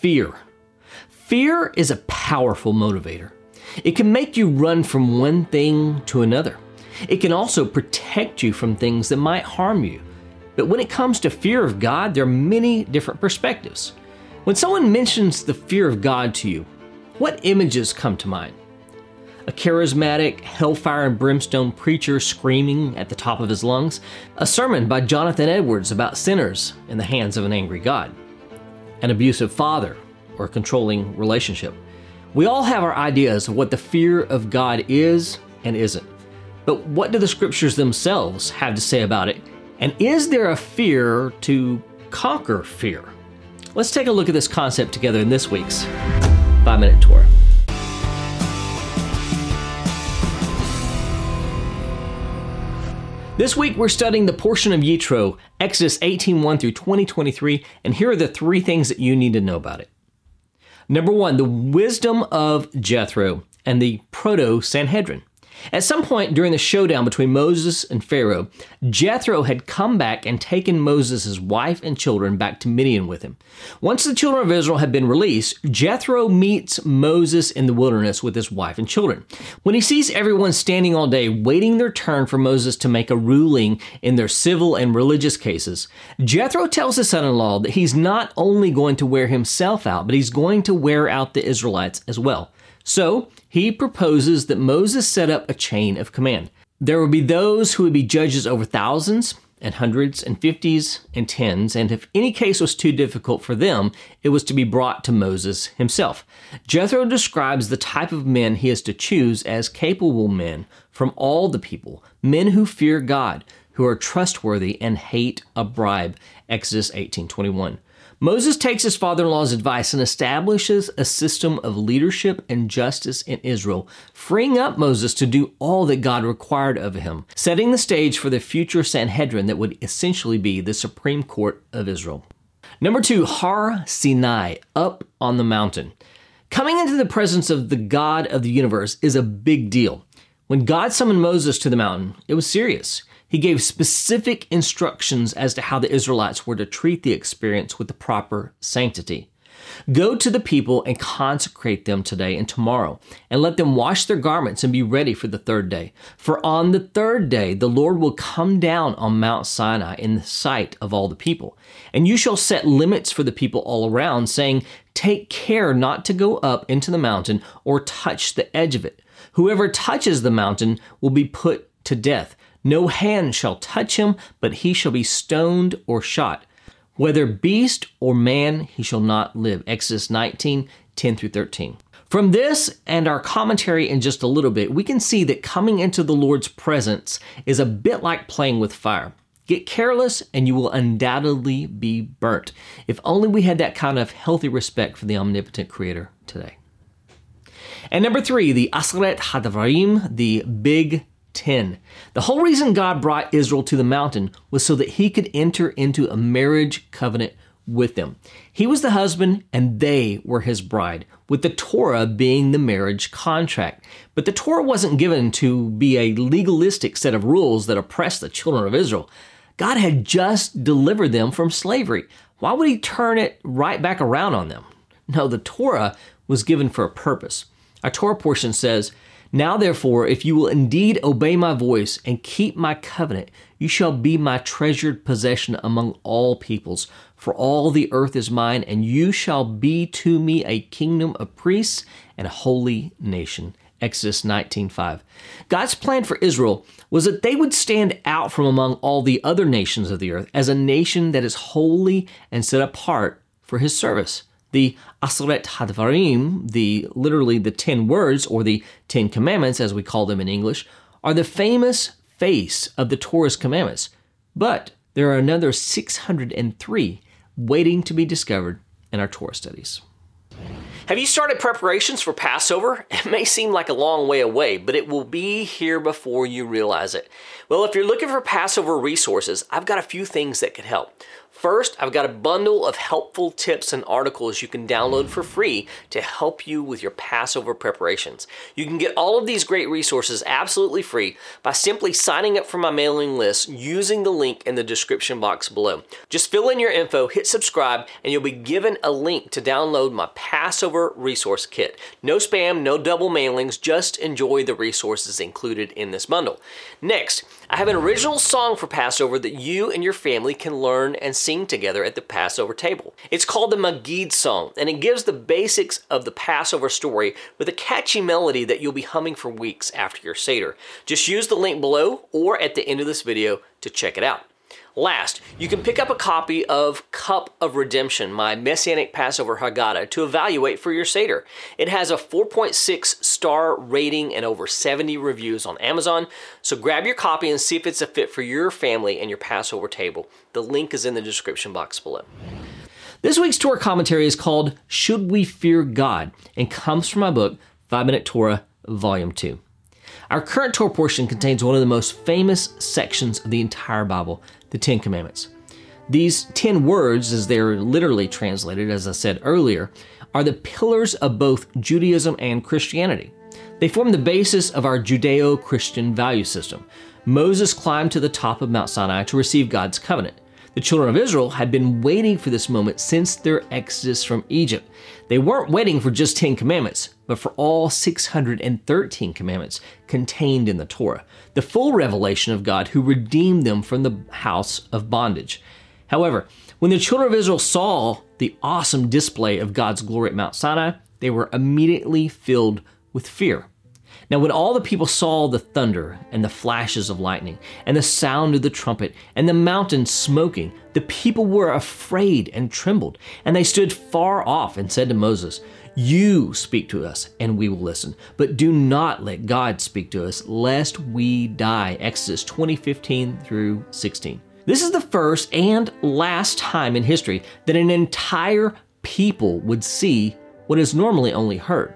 fear. Fear is a powerful motivator. It can make you run from one thing to another. It can also protect you from things that might harm you. But when it comes to fear of God, there are many different perspectives. When someone mentions the fear of God to you, what images come to mind? A charismatic, hellfire and brimstone preacher screaming at the top of his lungs, a sermon by Jonathan Edwards about sinners in the hands of an angry God, an abusive father or a controlling relationship. We all have our ideas of what the fear of God is and isn't. But what do the scriptures themselves have to say about it? And is there a fear to conquer fear? Let's take a look at this concept together in this week's 5 Minute Torah. This week we're studying the portion of Yitro, Exodus 18:1 through 2023, and here are the three things that you need to know about it. Number 1, the wisdom of Jethro and the proto Sanhedrin. At some point during the showdown between Moses and Pharaoh, Jethro had come back and taken Moses' wife and children back to Midian with him. Once the children of Israel had been released, Jethro meets Moses in the wilderness with his wife and children. When he sees everyone standing all day waiting their turn for Moses to make a ruling in their civil and religious cases, Jethro tells his son in law that he's not only going to wear himself out, but he's going to wear out the Israelites as well. So he proposes that Moses set up a chain of command. There would be those who would be judges over thousands and hundreds and fifties and tens, and if any case was too difficult for them, it was to be brought to Moses himself. Jethro describes the type of men he is to choose as capable men from all the people, men who fear God, who are trustworthy and hate a bribe. Exodus 18:21. Moses takes his father in law's advice and establishes a system of leadership and justice in Israel, freeing up Moses to do all that God required of him, setting the stage for the future Sanhedrin that would essentially be the Supreme Court of Israel. Number two, Har Sinai, up on the mountain. Coming into the presence of the God of the universe is a big deal. When God summoned Moses to the mountain, it was serious. He gave specific instructions as to how the Israelites were to treat the experience with the proper sanctity. Go to the people and consecrate them today and tomorrow, and let them wash their garments and be ready for the third day. For on the third day the Lord will come down on Mount Sinai in the sight of all the people. And you shall set limits for the people all around, saying, Take care not to go up into the mountain or touch the edge of it. Whoever touches the mountain will be put to death. No hand shall touch him, but he shall be stoned or shot. Whether beast or man, he shall not live. Exodus 19, 10 through 13. From this and our commentary in just a little bit, we can see that coming into the Lord's presence is a bit like playing with fire. Get careless and you will undoubtedly be burnt. If only we had that kind of healthy respect for the omnipotent Creator today. And number three, the Aseret Hadavarim, the big 10. The whole reason God brought Israel to the mountain was so that he could enter into a marriage covenant with them. He was the husband and they were his bride, with the Torah being the marriage contract. But the Torah wasn't given to be a legalistic set of rules that oppressed the children of Israel. God had just delivered them from slavery. Why would he turn it right back around on them? No, the Torah was given for a purpose. Our Torah portion says, now, therefore, if you will indeed obey my voice and keep my covenant, you shall be my treasured possession among all peoples. For all the earth is mine, and you shall be to me a kingdom of priests and a holy nation. Exodus 19:5. God's plan for Israel was that they would stand out from among all the other nations of the earth as a nation that is holy and set apart for his service. The Aseret Hadvarim, the literally the ten words or the Ten Commandments, as we call them in English, are the famous face of the Torah's commandments. But there are another 603 waiting to be discovered in our Torah studies. Have you started preparations for Passover? It may seem like a long way away, but it will be here before you realize it. Well, if you're looking for Passover resources, I've got a few things that could help. First, I've got a bundle of helpful tips and articles you can download for free to help you with your Passover preparations. You can get all of these great resources absolutely free by simply signing up for my mailing list using the link in the description box below. Just fill in your info, hit subscribe, and you'll be given a link to download my Passover resource kit. No spam, no double mailings, just enjoy the resources included in this bundle. Next, I have an original song for Passover that you and your family can learn and sing together at the Passover table. It's called the Maggid song, and it gives the basics of the Passover story with a catchy melody that you'll be humming for weeks after your Seder. Just use the link below or at the end of this video to check it out. Last, you can pick up a copy of Cup of Redemption, my Messianic Passover Haggadah, to evaluate for your Seder. It has a 4.6 star rating and over 70 reviews on Amazon, so grab your copy and see if it's a fit for your family and your Passover table. The link is in the description box below. This week's Torah commentary is called Should We Fear God and comes from my book, 5 Minute Torah, Volume 2. Our current Torah portion contains one of the most famous sections of the entire Bible, the Ten Commandments. These 10 words, as they're literally translated, as I said earlier, are the pillars of both Judaism and Christianity. They form the basis of our Judeo Christian value system. Moses climbed to the top of Mount Sinai to receive God's covenant. The children of Israel had been waiting for this moment since their exodus from Egypt. They weren't waiting for just 10 commandments, but for all 613 commandments contained in the Torah, the full revelation of God who redeemed them from the house of bondage. However, when the children of Israel saw the awesome display of God's glory at Mount Sinai, they were immediately filled with fear. Now, when all the people saw the thunder and the flashes of lightning and the sound of the trumpet and the mountain smoking, the people were afraid and trembled. And they stood far off and said to Moses, You speak to us, and we will listen. But do not let God speak to us, lest we die. Exodus 20 15 through 16. This is the first and last time in history that an entire people would see what is normally only heard.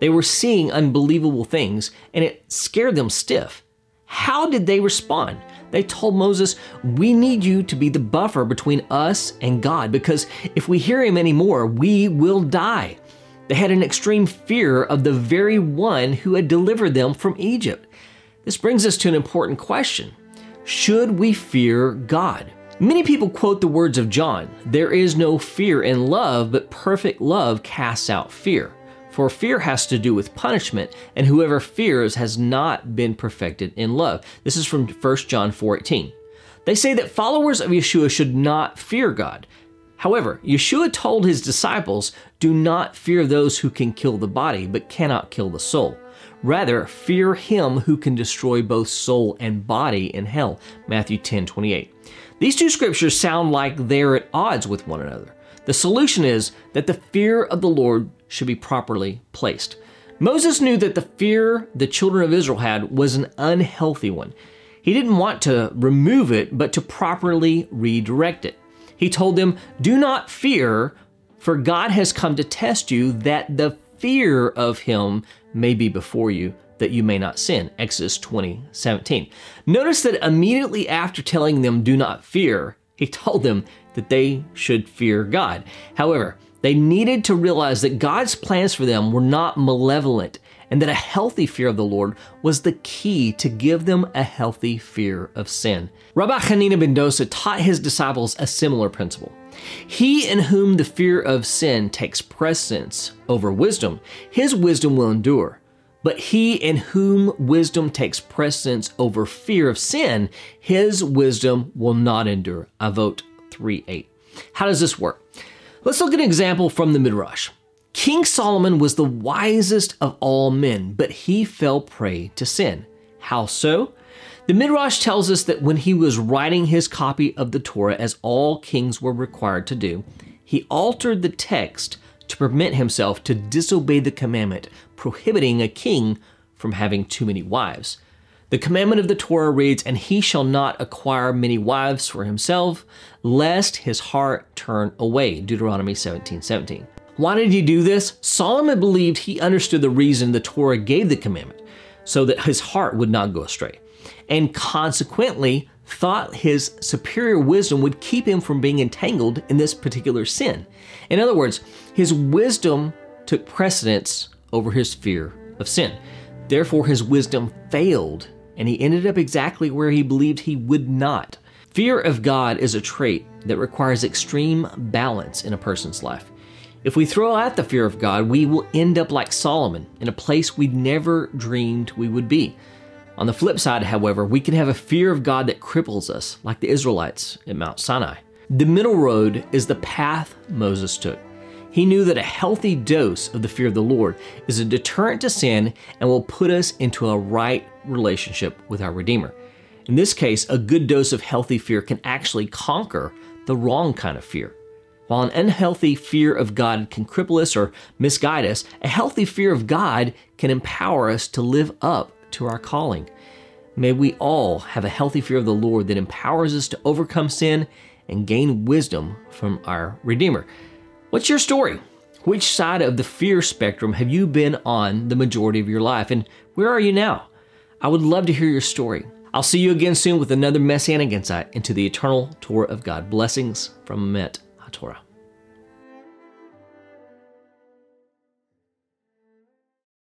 They were seeing unbelievable things, and it scared them stiff. How did they respond? They told Moses, We need you to be the buffer between us and God, because if we hear him anymore, we will die. They had an extreme fear of the very one who had delivered them from Egypt. This brings us to an important question Should we fear God? Many people quote the words of John There is no fear in love, but perfect love casts out fear. For fear has to do with punishment, and whoever fears has not been perfected in love. This is from 1 John 4:18. They say that followers of Yeshua should not fear God. However, Yeshua told his disciples, "Do not fear those who can kill the body but cannot kill the soul. Rather, fear him who can destroy both soul and body in hell." Matthew 10:28. These two scriptures sound like they're at odds with one another. The solution is that the fear of the Lord should be properly placed. Moses knew that the fear the children of Israel had was an unhealthy one. He didn't want to remove it, but to properly redirect it. He told them, Do not fear, for God has come to test you, that the fear of him may be before you, that you may not sin. Exodus 20, 17. Notice that immediately after telling them, Do not fear, he told them that they should fear God. However, they needed to realize that God's plans for them were not malevolent and that a healthy fear of the Lord was the key to give them a healthy fear of sin. Rabbi Hanina ben Dosa taught his disciples a similar principle. He in whom the fear of sin takes precedence over wisdom, his wisdom will endure. But he in whom wisdom takes precedence over fear of sin, his wisdom will not endure. Avot 3 8. How does this work? Let's look at an example from the Midrash. King Solomon was the wisest of all men, but he fell prey to sin. How so? The Midrash tells us that when he was writing his copy of the Torah, as all kings were required to do, he altered the text to permit himself to disobey the commandment prohibiting a king from having too many wives. The commandment of the Torah reads, And he shall not acquire many wives for himself, lest his heart turn away. Deuteronomy 17 17. Why did he do this? Solomon believed he understood the reason the Torah gave the commandment, so that his heart would not go astray. And consequently, thought his superior wisdom would keep him from being entangled in this particular sin. In other words, his wisdom took precedence over his fear of sin. Therefore, his wisdom failed, and he ended up exactly where he believed he would not. Fear of God is a trait that requires extreme balance in a person's life. If we throw out the fear of God, we will end up like Solomon in a place we never dreamed we would be. On the flip side, however, we can have a fear of God that cripples us, like the Israelites at Mount Sinai. The middle road is the path Moses took. He knew that a healthy dose of the fear of the Lord is a deterrent to sin and will put us into a right relationship with our Redeemer. In this case, a good dose of healthy fear can actually conquer the wrong kind of fear. While an unhealthy fear of God can cripple us or misguide us, a healthy fear of God can empower us to live up to our calling. May we all have a healthy fear of the Lord that empowers us to overcome sin and gain wisdom from our Redeemer. What's your story? Which side of the fear spectrum have you been on the majority of your life, and where are you now? I would love to hear your story. I'll see you again soon with another Messianic insight into the eternal Torah of God. Blessings from Emet HaTorah.